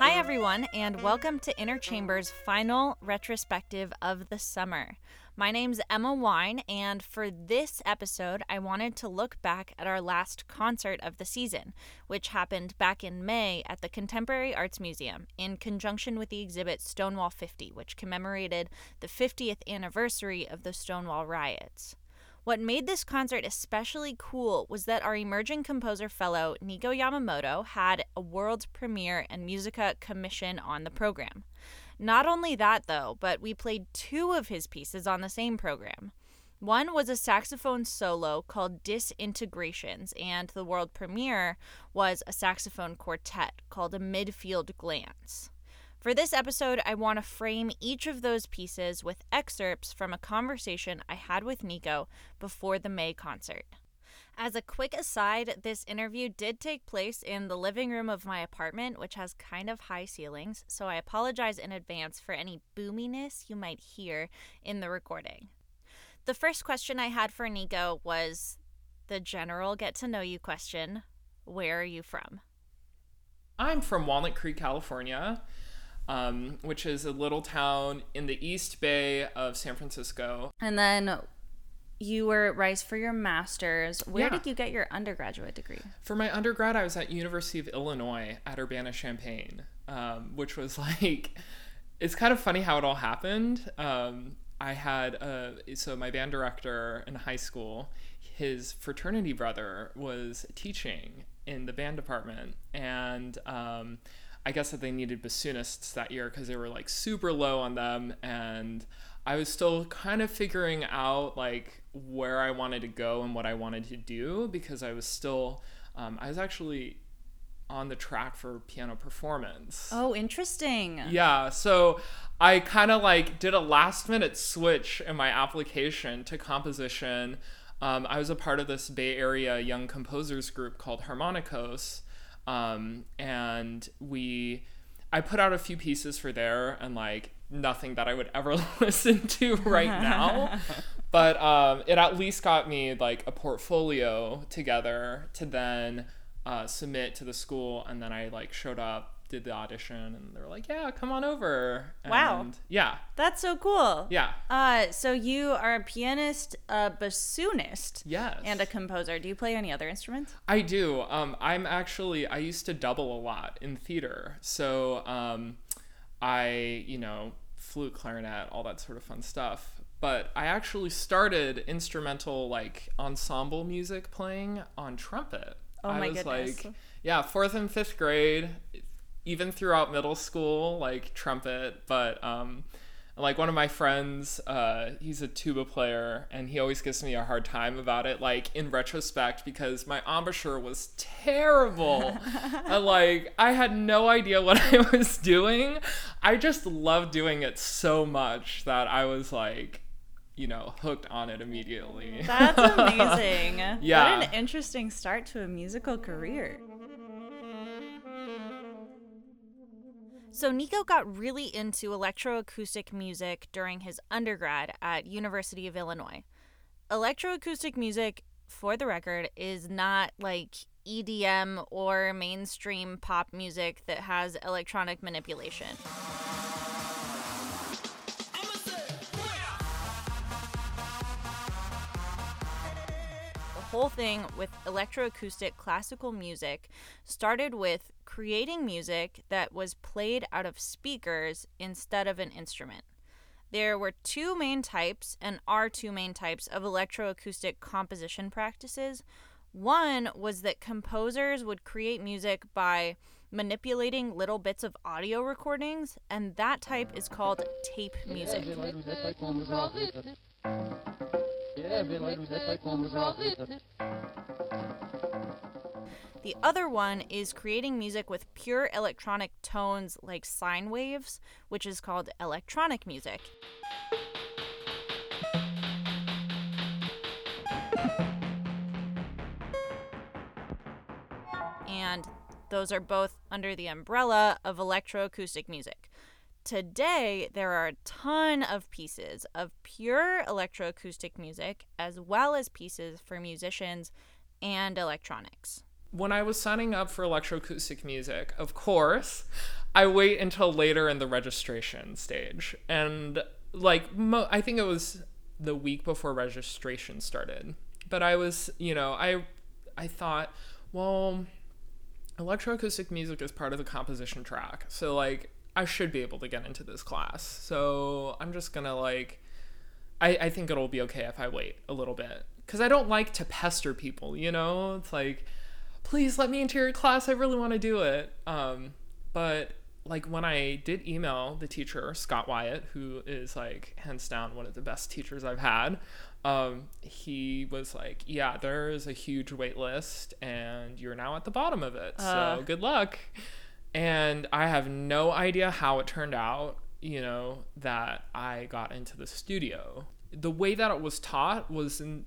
Hi, everyone, and welcome to Inner Chamber's final retrospective of the summer. My name's Emma Wine, and for this episode, I wanted to look back at our last concert of the season, which happened back in May at the Contemporary Arts Museum in conjunction with the exhibit Stonewall 50, which commemorated the 50th anniversary of the Stonewall riots. What made this concert especially cool was that our emerging composer fellow, Nico Yamamoto, had a world premiere and Musiqa commission on the program. Not only that, though, but we played two of his pieces on the same program. One was a saxophone solo called Disintegrations, and the world premiere was a saxophone quartet called A Midfield Glance. For this episode, I want to frame each of those pieces with excerpts from a conversation I had with Nico before the May concert. As a quick aside, this interview did take place in the living room of my apartment, which has kind of high ceilings, so I apologize in advance for any boominess you might hear in the recording. The first question I had for Nico was the general get to know you question Where are you from? I'm from Walnut Creek, California um, which is a little town in the East Bay of San Francisco. And then you were at Rice for your master's. Where yeah. did you get your undergraduate degree? For my undergrad, I was at University of Illinois at Urbana-Champaign, um, which was like, it's kind of funny how it all happened. Um, I had a, so my band director in high school, his fraternity brother was teaching in the band department, and um, I guess that they needed bassoonists that year because they were like super low on them and I was still kind of figuring out like where I wanted to go and what I wanted to do because I was still um, I was actually on the track for piano performance. Oh, interesting. Yeah, so I kind of like did a last minute switch in my application to composition. Um, I was a part of this Bay Area young composers group called Harmonicos um, and we, I put out a few pieces for there and like nothing that I would ever listen to right now. but um, it at least got me like a portfolio together to then uh, submit to the school. And then I like showed up did the audition and they were like, "Yeah, come on over." And wow. Yeah. That's so cool. Yeah. Uh, so you are a pianist, a bassoonist, yes, and a composer. Do you play any other instruments? I do. Um, I'm actually I used to double a lot in theater, so um, I you know flute, clarinet, all that sort of fun stuff. But I actually started instrumental like ensemble music playing on trumpet. Oh I my was goodness. like yeah, fourth and fifth grade, even throughout middle school, like trumpet, but um, like one of my friends, uh, he's a tuba player, and he always gives me a hard time about it, like in retrospect, because my embouchure was terrible. and, like I had no idea what I was doing. I just loved doing it so much that I was like, you know, hooked on it immediately. That's amazing. yeah. What an interesting start to a musical career. So Nico got really into electroacoustic music during his undergrad at University of Illinois. Electroacoustic music, for the record, is not like EDM or mainstream pop music that has electronic manipulation. The whole thing with electroacoustic classical music started with creating music that was played out of speakers instead of an instrument. There were two main types, and are two main types, of electroacoustic composition practices. One was that composers would create music by manipulating little bits of audio recordings, and that type is called tape music. The other one is creating music with pure electronic tones like sine waves, which is called electronic music. And those are both under the umbrella of electroacoustic music. Today, there are a ton of pieces of pure electroacoustic music, as well as pieces for musicians and electronics. When I was signing up for electroacoustic music, of course, I wait until later in the registration stage. And like, mo- I think it was the week before registration started. But I was, you know, I I thought, well, electroacoustic music is part of the composition track. So like I should be able to get into this class. So I'm just gonna like I, I think it'll be okay if I wait a little bit. Cause I don't like to pester people, you know? It's like, please let me into your class. I really want to do it. Um, but like when I did email the teacher, Scott Wyatt, who is like hands down one of the best teachers I've had, um, he was like, Yeah, there is a huge wait list and you're now at the bottom of it. Uh. So good luck. And I have no idea how it turned out, you know, that I got into the studio. The way that it was taught was in,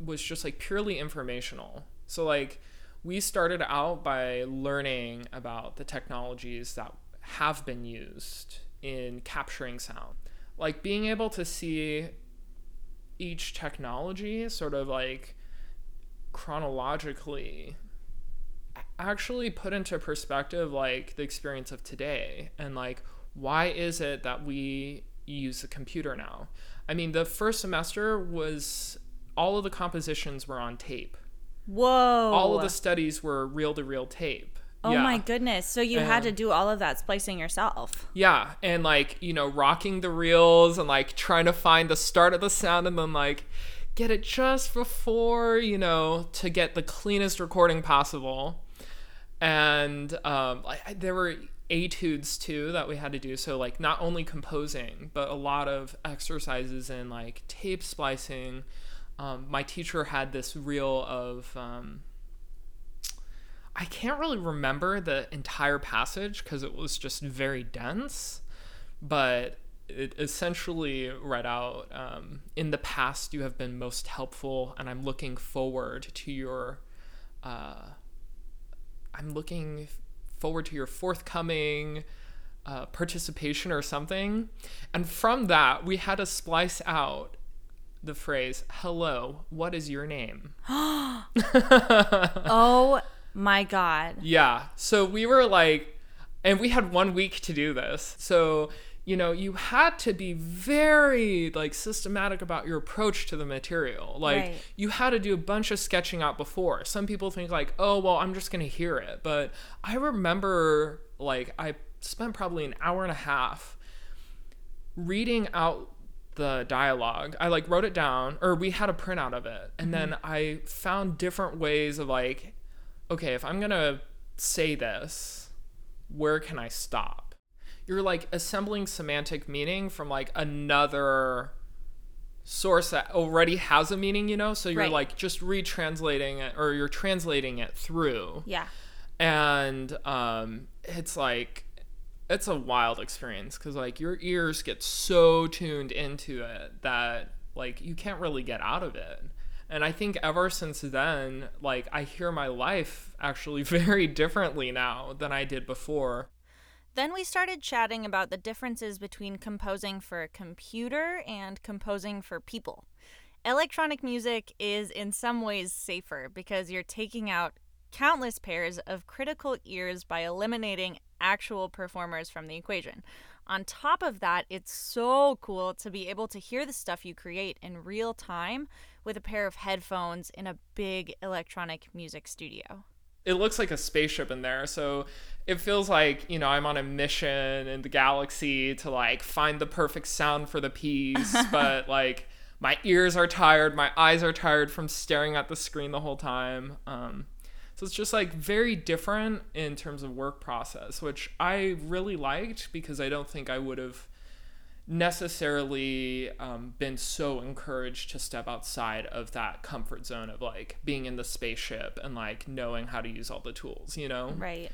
was just like purely informational. So like we started out by learning about the technologies that have been used in capturing sound. Like being able to see each technology sort of like chronologically actually put into perspective like the experience of today and like why is it that we use a computer now i mean the first semester was all of the compositions were on tape Whoa. all of the studies were reel to reel tape Oh Yeah. my goodness. So you had to do all of that splicing yourself. Yeah, and like, you know, rocking the reels and like trying to find the start of the sound and then like get it just before, you know, to get the cleanest recording possible. And um I- there were etudes too that we had to do so like not only composing but a lot of exercises in like tape splicing um, my teacher had this reel of um, I can't really remember the entire passage because it was just very dense, but it essentially read out um, In the past, you have been most helpful, and I'm looking forward to your. Uh, I'm looking forward to your forthcoming uh, participation or something. And from that, we had to splice out the phrase, Hello, what is your name? Oh my God. Yeah. So we were like, and we had one week to do this. So, you know, you had to be very like systematic about your approach to the material. Like Right. you had to do a bunch of sketching out before. Some people think like, "Oh, well, I'm just going to hear it." But I remember like I spent probably an hour and a half reading out the dialogue. I like wrote it down or we had a printout of it. And then I found different ways of like okay, if I'm to say this, where can I stop? You're like assembling semantic meaning from like another source that already has a meaning, you know? So you're Right. like just retranslating it or you're translating it through Yeah. and um, it's like it's a wild experience because like your ears get so tuned into it that like you can't really get out of it and i think ever since then like i hear my life actually very differently now than i did before Then we started chatting about the differences between composing for a computer and composing for people. Electronic music is in some ways safer because you're taking out countless pairs of critical ears by eliminating actual performers from the equation. On top of that, it's so cool to be able to hear the stuff you create in real time with a pair of headphones in a big electronic music studio. it looks like a spaceship in there so it feels like you know i'm on a mission in the galaxy to like find the perfect sound for the piece but like my ears are tired my eyes are tired from staring at the screen the whole time um, so it's just like very different in terms of work process which i really liked because i don't think i would have necessarily um, been so encouraged to step outside of that comfort zone of like being in the spaceship and like knowing how to use all the tools you know Right.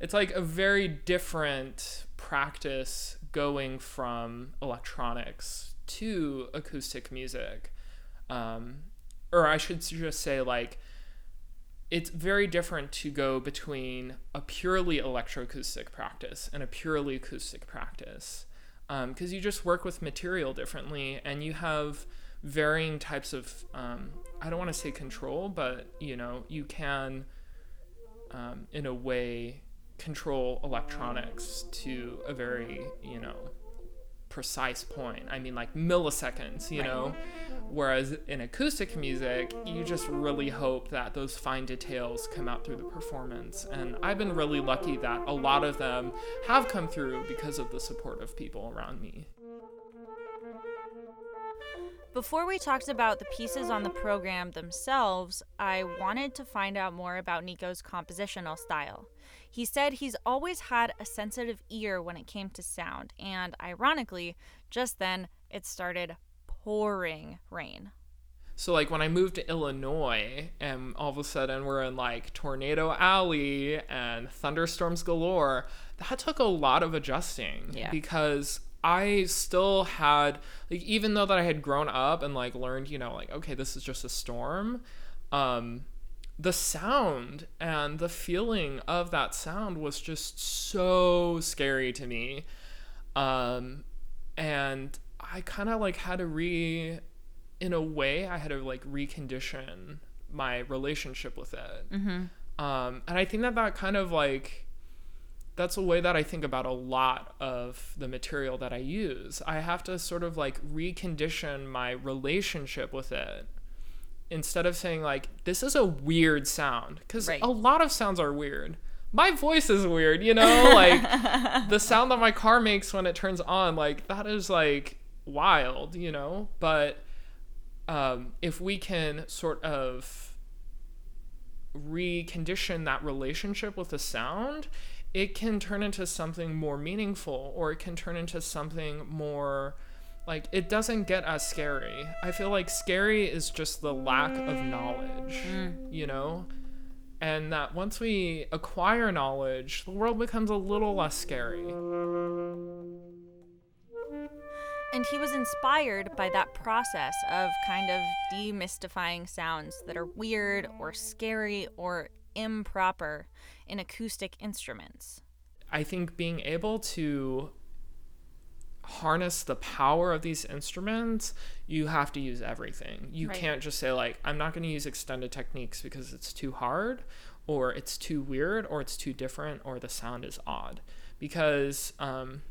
it's like a very different practice going from electronics to acoustic music um, or i should just say like it's very different to go between a purely electroacoustic practice and a purely acoustic practice because you just work with material differently and you have varying types of um, i don't want to say control but you know you can um, in a way, control electronics to a very, you know, precise point. I mean, like milliseconds, you Right. know? Whereas in acoustic music, you just really hope that those fine details come out through the performance. And I've been really lucky that a lot of them have come through because of the support of people around me. Before we talked about the pieces on the program themselves, I wanted to find out more about Nico's compositional style. He said he's always had a sensitive ear when it came to sound, and ironically, just then it started pouring rain. So like when I moved to Illinois and all of a sudden we're in like tornado alley and thunderstorms galore, that took a lot of adjusting Yeah. because I still had like even though that I had grown up and like learned, you know, like okay, this is just a storm, um the sound and the feeling of that sound was just so scary to me. Um and I kind of like had to re in a way I had to like recondition my relationship with it. Mm-hmm. Um, and I think that that kind of like that's a way that I think about a lot of the material that I use. I have to sort of like recondition my relationship with it instead of saying like this is a weird sound because Right. a lot of sounds are weird. My voice is weird, you know, like the sound that my car makes when it turns on, like that is like wild, you know. But um, if we can sort of recondition that relationship with the sound, it can turn into something more meaningful or it can turn into something more like it doesn't get as scary. I feel like scary is just the lack of knowledge, mm. you know? And that once we acquire knowledge, the world becomes a little less scary. And he was inspired by that process of kind of demystifying sounds that are weird or scary or improper in acoustic instruments. I think being able to harness the power of these instruments, you have to use everything. You Right. can't just say like I'm not going to use extended techniques because it's too hard or it's too weird or it's too different or the sound is odd because um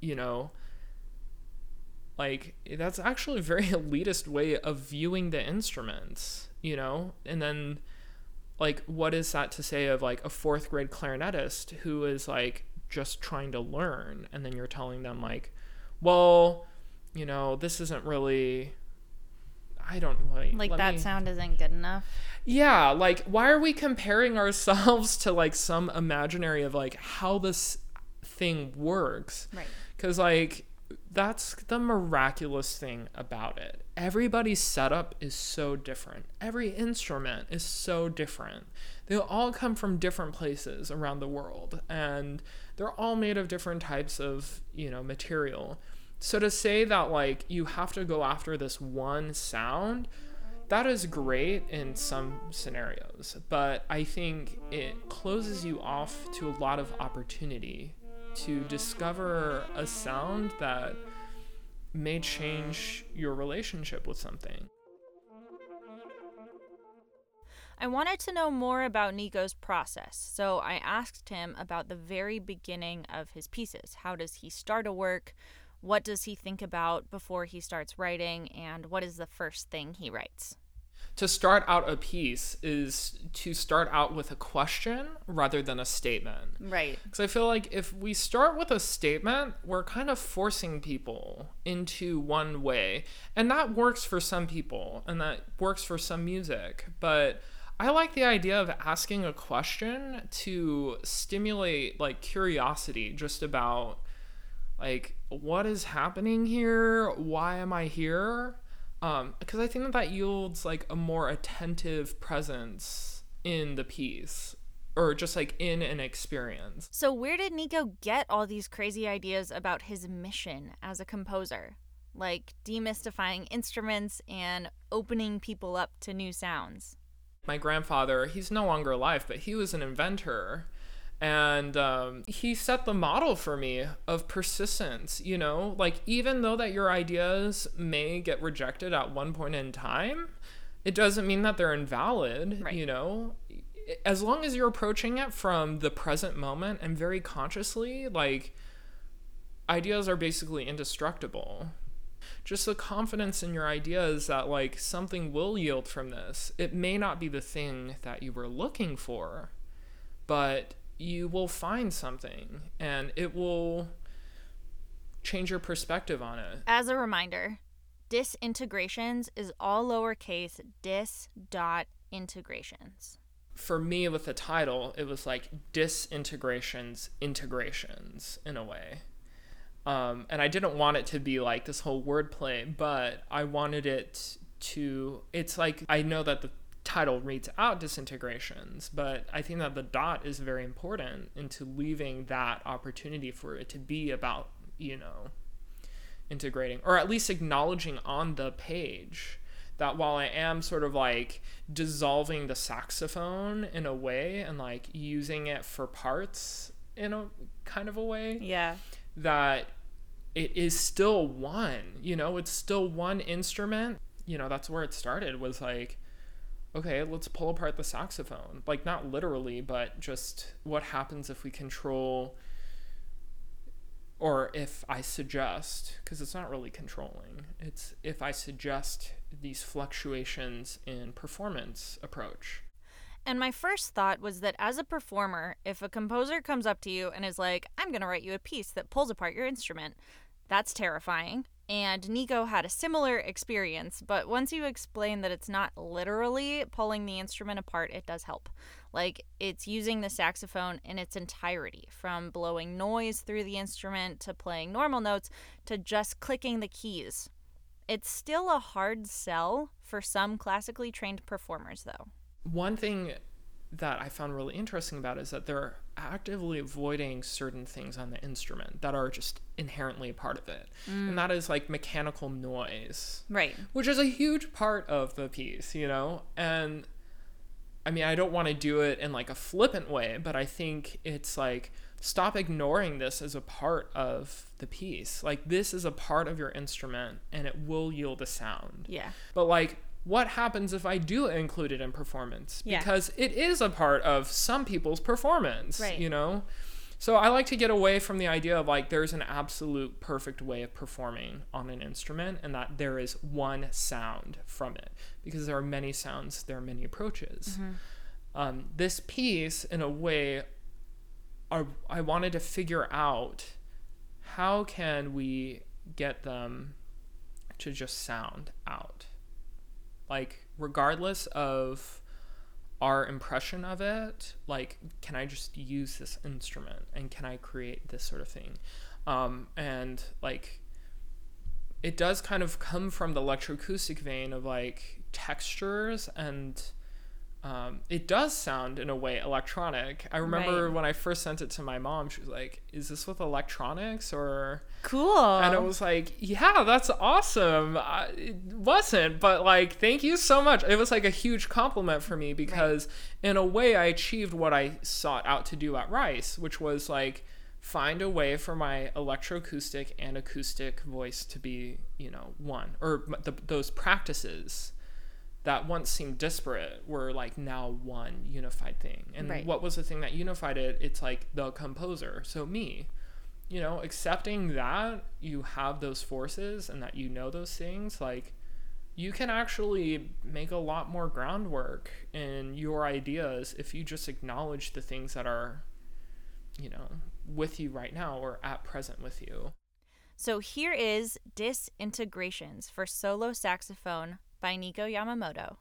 you know like that's actually a very elitist way of viewing the instruments, you know? And then like what is that to say of like a fourth grade clarinetist who is like just trying to learn and then you're telling them like well you know this isn't really i don't wait, Like that me- sound isn't good enough. yeah like why are we comparing ourselves to like some imaginary of like how this thing works Right. because, like, that's the miraculous thing about it. Everybody's setup is so different. Every instrument is so different. They all come from different places around the world, and they're all made of different types of, you know, material. So to say that, like, you have to go after this one sound, that is great in some scenarios, but I think it closes you off to a lot of opportunity to discover a sound that may change your relationship with something. I wanted to know more about Nico's process, so I asked him about the very beginning of his pieces. How does he start a work? What does he think about before he starts writing? And what is the first thing he writes? To start out a piece is to start out with a question rather than a statement. Right. Because I feel like if we start with a statement, we're kind of forcing people into one way. And that works for some people and that works for some music. But I like the idea of asking a question to stimulate like curiosity just about like what is happening here? Why am I here? Um, because I think that that yields like a more attentive presence in the piece or just like in an experience. So, where did Nico get all these crazy ideas about his mission as a composer? Like demystifying instruments and opening people up to new sounds. My grandfather, he's no longer alive, but he was an inventor. And um, he set the model for me of persistence, you know? Like, even though that your ideas may get rejected at one point in time, it doesn't mean that they're invalid, Right. you know? as long as you're approaching it from the present moment and very consciously, like ideas are basically indestructible. Just the confidence in your ideas that like something will yield from this. It may not be the thing that you were looking for, but you will find something and it will change your perspective on it. As a reminder, disintegrations is all lowercase dis dot integrations. For me, with the title, it was like disintegrations, integrations in a way. Um, and I didn't want it to be like this whole wordplay, but I wanted it to. It's like I know that the title reads out disintegrations, but I think that the dot is very important into leaving that opportunity for it to be about, you know, integrating or at least acknowledging on the page that while I am sort of like dissolving the saxophone in a way and like using it for parts in a kind of a way. Yeah. That it is still one, you know, it's still one instrument. You know, that's where it started was like okay, let's pull apart the saxophone. Like, not literally, but just what happens if we control, or if I suggest, because it's not really controlling, it's if I suggest these fluctuations in performance approach. And my first thought was that as a performer, if a composer comes up to you and is like, I'm going to write you a piece that pulls apart your instrument, that's terrifying. And Nico had a similar experience, but once you explain that it's not literally pulling the instrument apart, it does help. Like it's using the saxophone in its entirety, from blowing noise through the instrument to playing normal notes to just clicking the keys. It's still a hard sell for some classically trained performers, though. One thing that I found really interesting about is that they're actively avoiding certain things on the instrument that are just inherently a part of it. Mm. And that is like mechanical noise. Right. Which is a huge part of the piece, you know? And I mean, I don't want to do it in like a flippant way, but I think it's like stop ignoring this as a part of the piece. Like this is a part of your instrument and it will yield a sound. Yeah. But like what happens if I do include it in performance? Yeah. Because it is a part of some people's performance, right. you know? So I like to get away from the idea of like there's an absolute perfect way of performing on an instrument and that there is one sound from it because there are many sounds, there are many approaches. Mm-hmm. Um, this piece, in a way, are, I wanted to figure out how can we get them to just sound out like regardless of our impression of it like can i just use this instrument and can i create this sort of thing? Um, and like it does kind of come from the electroacoustic vein of like textures and um, it does sound in a way electronic. I remember right. when I first sent it to my mom, she was like, "Is this with electronics or?" Cool. And I was like, "Yeah, that's awesome." I, it wasn't, but like, thank you so much. It was like a huge compliment for me because, right. in a way, I achieved what I sought out to do at Rice, which was like find a way for my electroacoustic and acoustic voice to be, you know, one or the, those practices that once seemed disparate were like now one unified thing. And right. what was the thing that unified it? It's like the composer, so me. You know, accepting that you have those forces and that you know those things, like you can actually make a lot more groundwork in your ideas if you just acknowledge the things that are, you know, with you right now or at present with you. So here is Disintegrations for solo saxophone by Nico Yamamoto.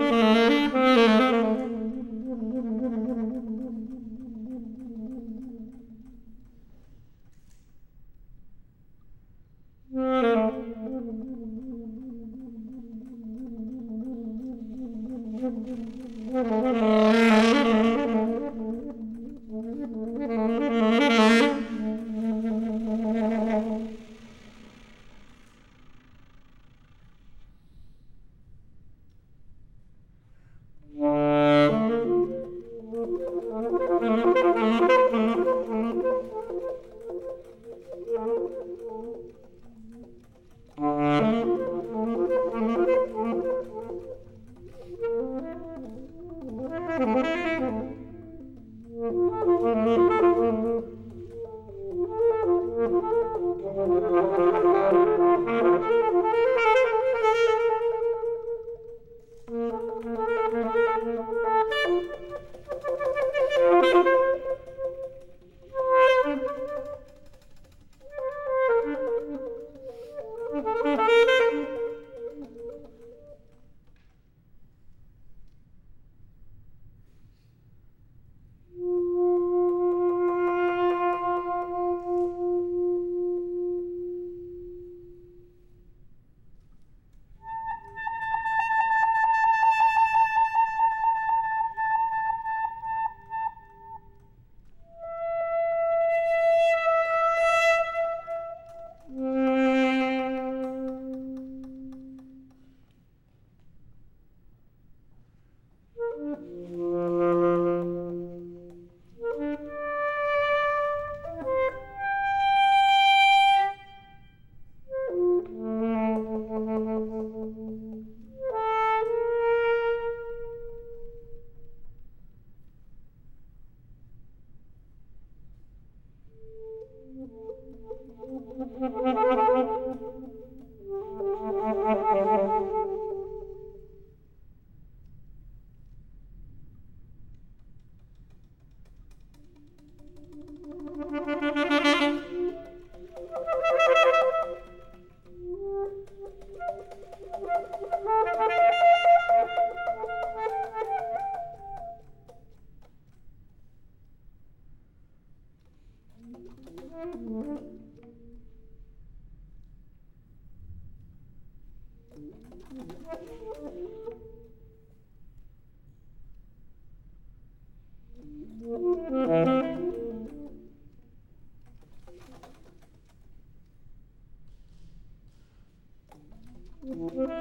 Mm-hmm.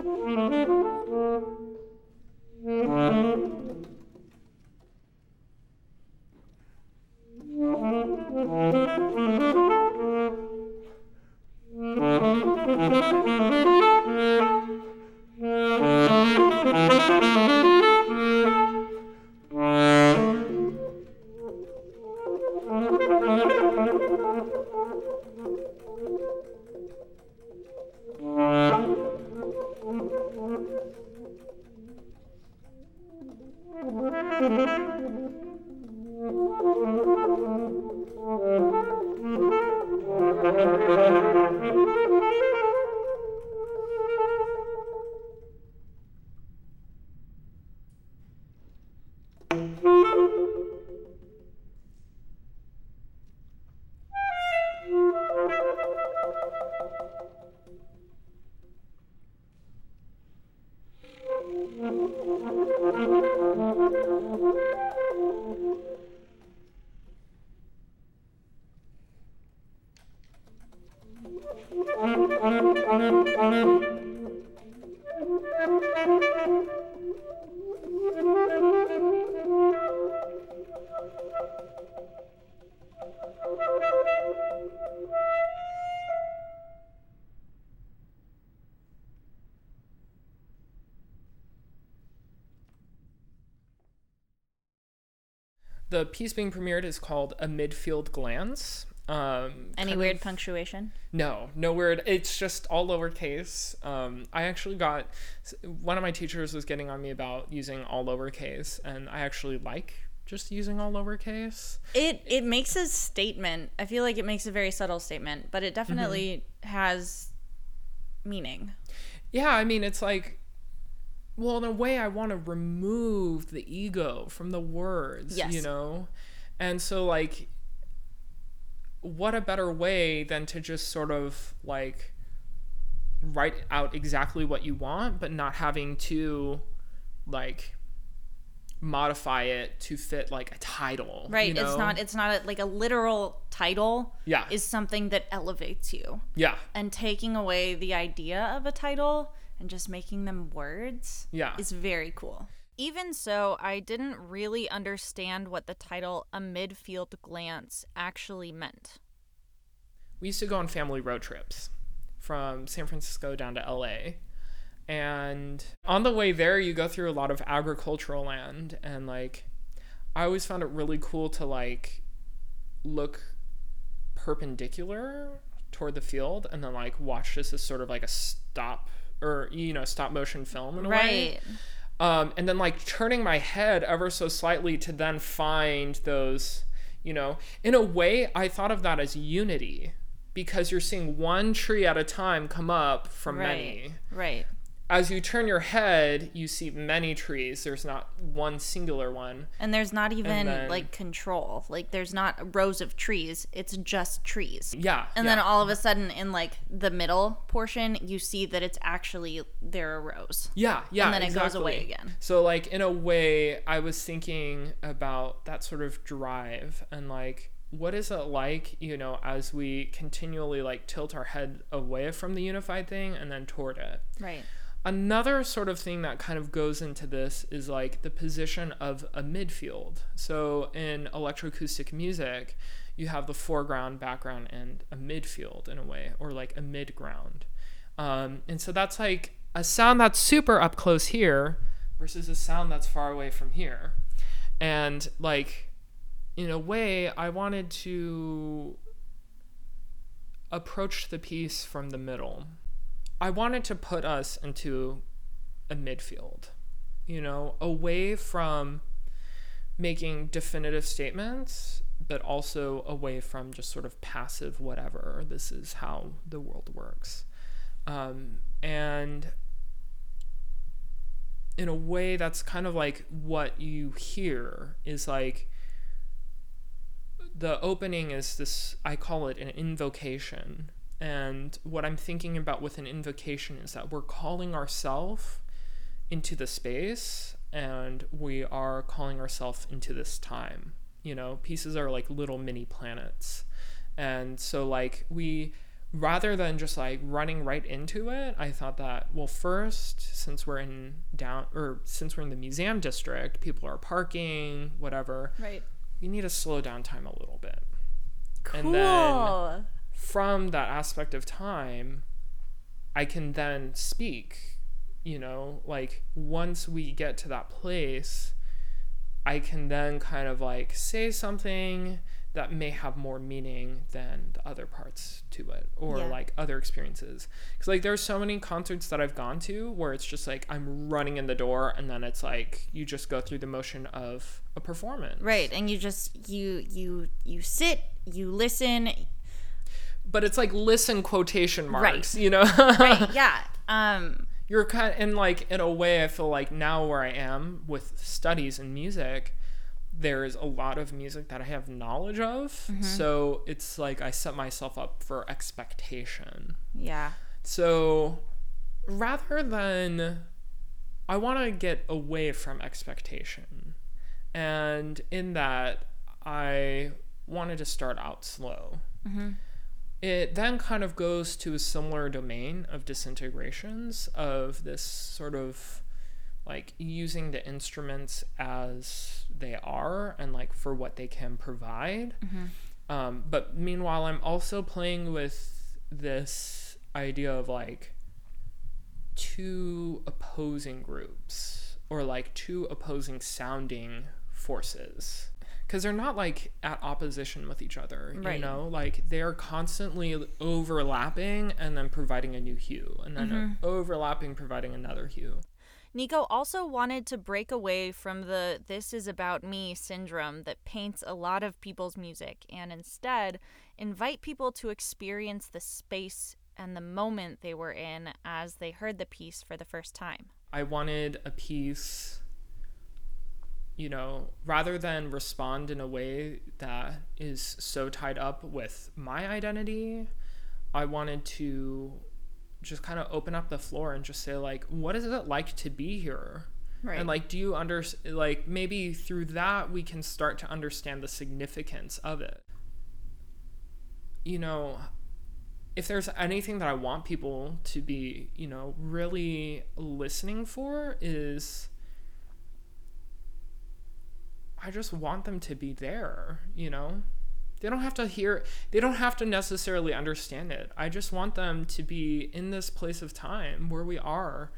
Mm-hmm. The piece being premiered is called A Midfield Glance. Um, Any weird of- punctuation? No, no weird. It's just all lowercase. Um, I actually got one of my teachers was getting on me about using all lowercase, and I actually like just using all lowercase. It it makes a statement. I feel like it makes a very subtle statement, but it definitely has meaning. Yeah, I mean, it's like, well, in a way, I want to remove the ego from the words, Yes. you know? And so, like, what a better way than to just sort of like write out exactly what you want, but not having to like modify it to fit like a title. Right. you It's not it's not a, like a literal title Yeah. is something that elevates you. Yeah. And taking away the idea of a title and just making them words Yeah. is very cool. Even so, I didn't really understand what the title A Midfield Glance actually meant. we used to go on family road trips from San Francisco down to LA. And on the way there, you go through a lot of agricultural land. And like, I always found it really cool to like look perpendicular toward the field and then like watch this as sort of like a stop or, you know, stop motion film in a way Right. Um, and then like turning my head ever so slightly to then find those you know in a way i thought of that as unity because you're seeing one tree at a time come up from many Right. As you turn your head you see many trees there's not one singular one And there's not even then- like control. Like there's not rows of trees. It's just trees. yeah And yeah. then all of a sudden in like the middle portion, you see that it's actually there are rows. Yeah, yeah. and then it goes away again. So like in a way, I was thinking about that sort of drive and like what is it like, you know, as we continually like tilt our head away from the unified thing and then toward it. Right. Another sort of thing that kind of goes into this is like the position of a midfield. So in electroacoustic music, you have the foreground, background, and a midfield in a way, or like a midground. Um, and so that's like a sound that's super up close here versus a sound that's far away from here. And like, in a way, I wanted to approach the piece from the middle. I wanted to put us into a midfield, you know, away from making definitive statements, but also away from just sort of passive whatever. This is how the world works. Um, and in a way, that's kind of like what you hear is like the opening is this I call it an invocation. And what I'm thinking about with an invocation is that we're calling ourselves into the space and we are calling ourselves into this time. You know, pieces are like little mini planets. And so, like, we, rather than just like running right into it, I thought that, well, first, since we're in down, or since we're in the museum district, people are parking, whatever. Right. We need to slow down time a little bit. Cool. And then from that aspect of time, I can then speak. You know, like once we get to that place, I can then kind of like say something that may have more meaning than the other parts to it or Yeah. like other experiences. Cuz like there's so many concerts that I've gone to where it's just like I'm running in the door and then it's like you just go through the motion of a performance. right, and you just you you you sit, you listen. But it's like listen quotation Right. marks, you know? Right. yeah. Um. you're kind of, and like in a way i feel like now where i am with studies and music there's a lot of music that i have knowledge of Mm-hmm. so it's like i set myself up for expectation Yeah. so rather than i want to get away from expectation and in that i wanted to start out slow it then kind of goes to a similar domain of disintegrations of this sort of like using the instruments as they are and like for what they can provide. Um, but meanwhile i'm also playing with this idea of like two opposing groups or like two opposing sounding forces because they're not like at opposition with each other you Right. know like they're constantly overlapping and then providing a new hue and then mm-hmm. overlapping providing another hue Nico also wanted to break away from the this is about me syndrome that paints a lot of people's music and instead invite people to experience the space and the moment they were in as they heard the piece for the first time. I wanted a piece, you know, rather than respond in a way that is so tied up with my identity, I wanted to just kind of open up the floor and just say, like, what is it like to be here? Right. And like, do you under like maybe through that we can start to understand the significance of it. You know, if there's anything that I want people to be, you know, really listening for is I just want them to be there, you know? They don't have to hear they don't have to necessarily understand it. I just want them to be in this place of time where we are.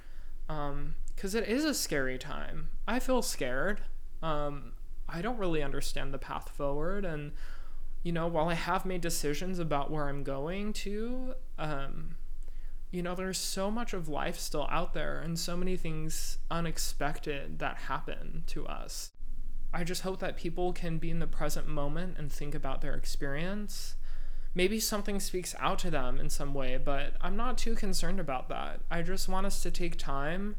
Um cuz it is a scary time. I feel scared. Um I don't really understand the path forward and you know, while I have made decisions about where I'm going to, um, you know, there's so much of life still out there and so many things unexpected that happen to us. I just hope that people can be in the present moment and think about their experience. Maybe something speaks out to them in some way, but I'm not too concerned about that. I just want us to take time.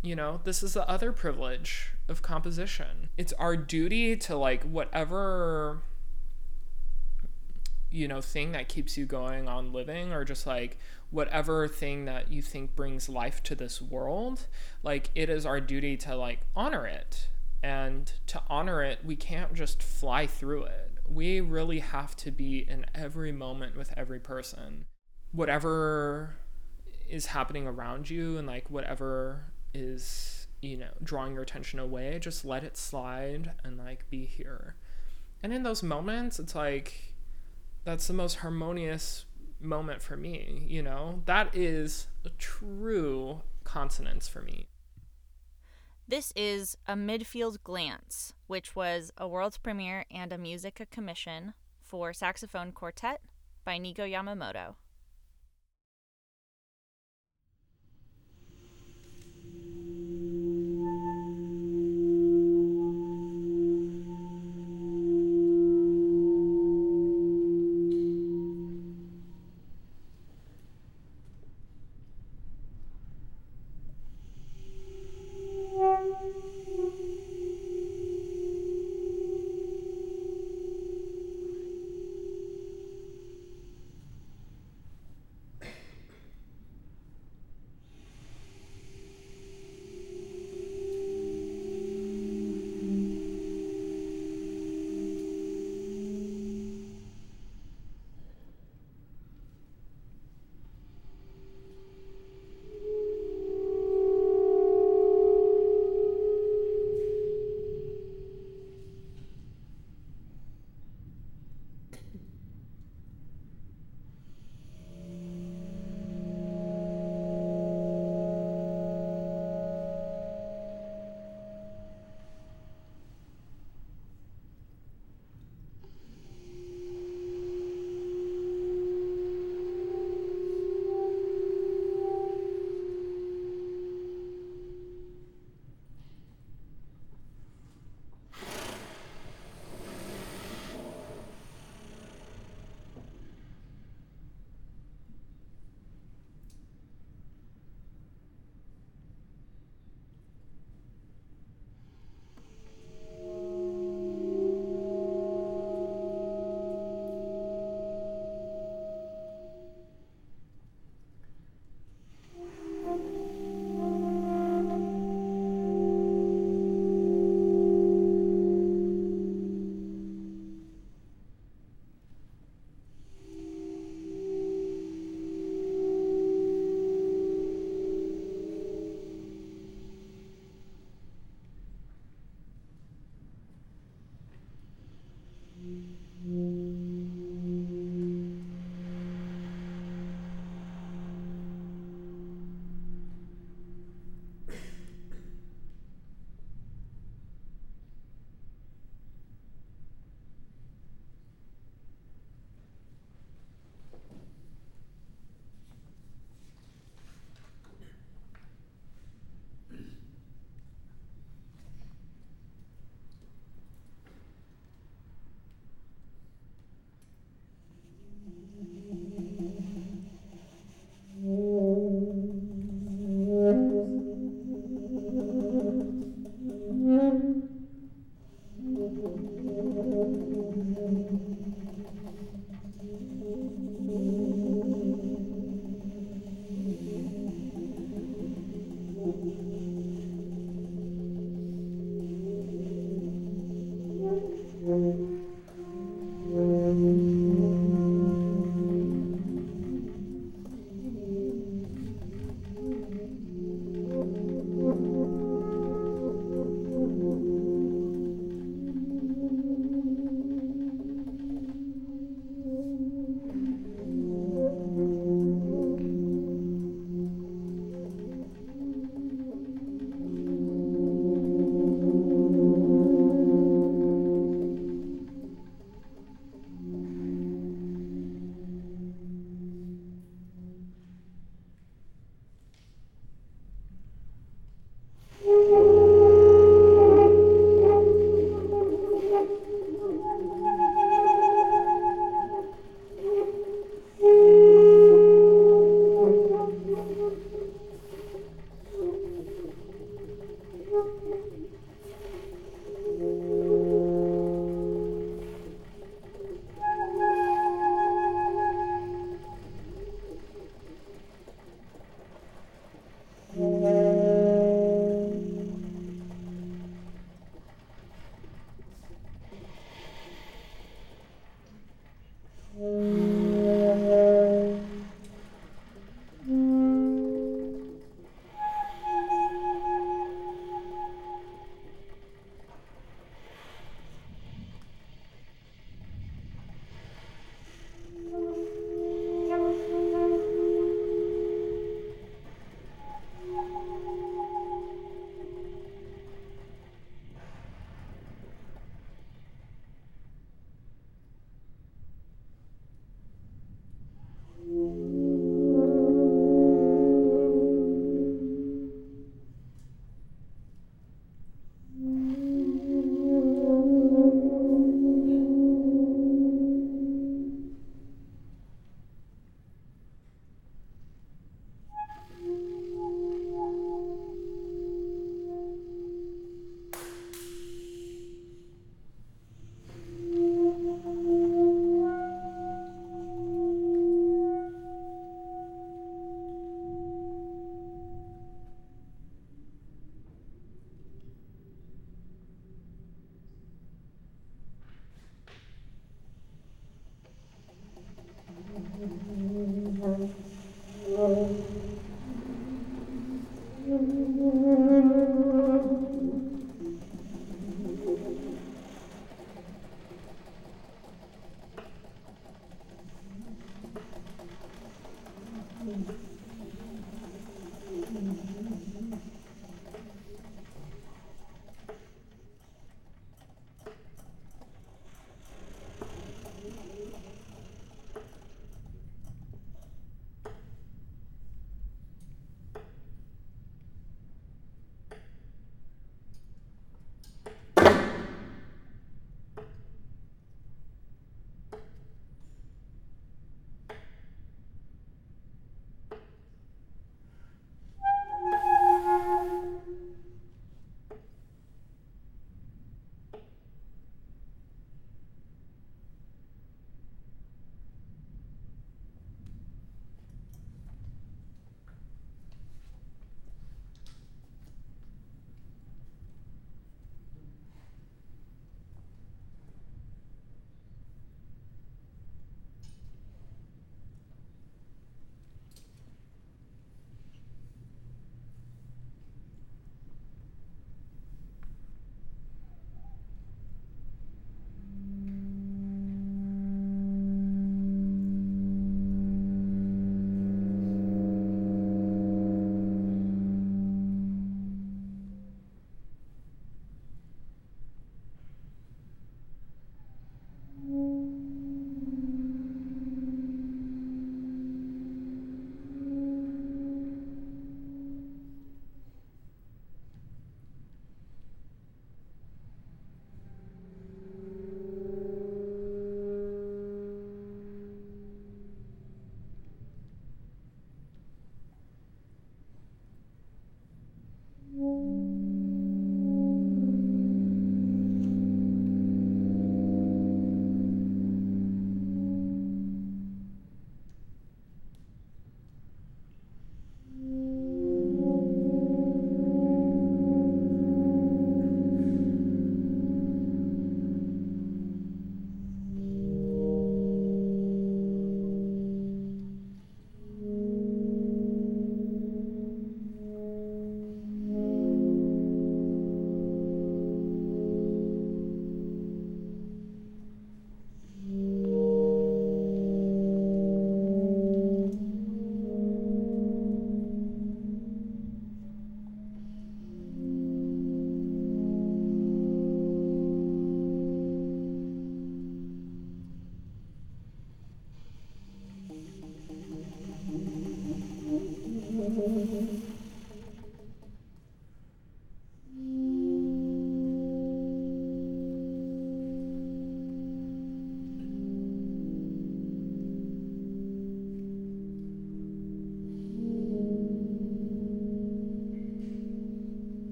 You know, this is the other privilege of composition. It's our duty to, like, whatever you know thing that keeps you going on living or just like whatever thing that you think brings life to this world like it is our duty to like honor it and to honor it we can't just fly through it. We really have to be in every moment with every person. Whatever is happening around you and like whatever is you know drawing your attention away just let it slide and like be here. And in those moments it's like that's the most harmonious moment for me you know? That is a true consonance for me This is A Midfield Glance, which was a world premiere and a Musiqa commission for saxophone quartet by Nico Yamamoto.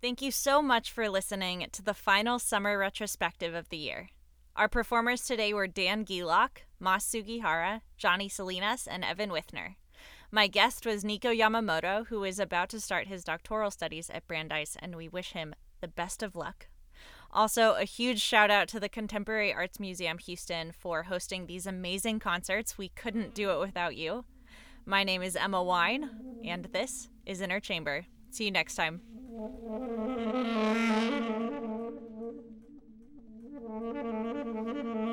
Thank you so much for listening to the final summer retrospective of the year. Our performers today were Dan Gielok, Mas Sugihara, Johnny Salinas, and Evan Withner. My guest was Nico Yamamoto, who is about to start his doctoral studies at Brandeis, and we wish him the best of luck. Also, a huge shout out to the Contemporary Arts Museum Houston for hosting these amazing concerts. We couldn't do it without you. My name is Emma Wine, and this is Inner Chamber. See you next time. Thank you.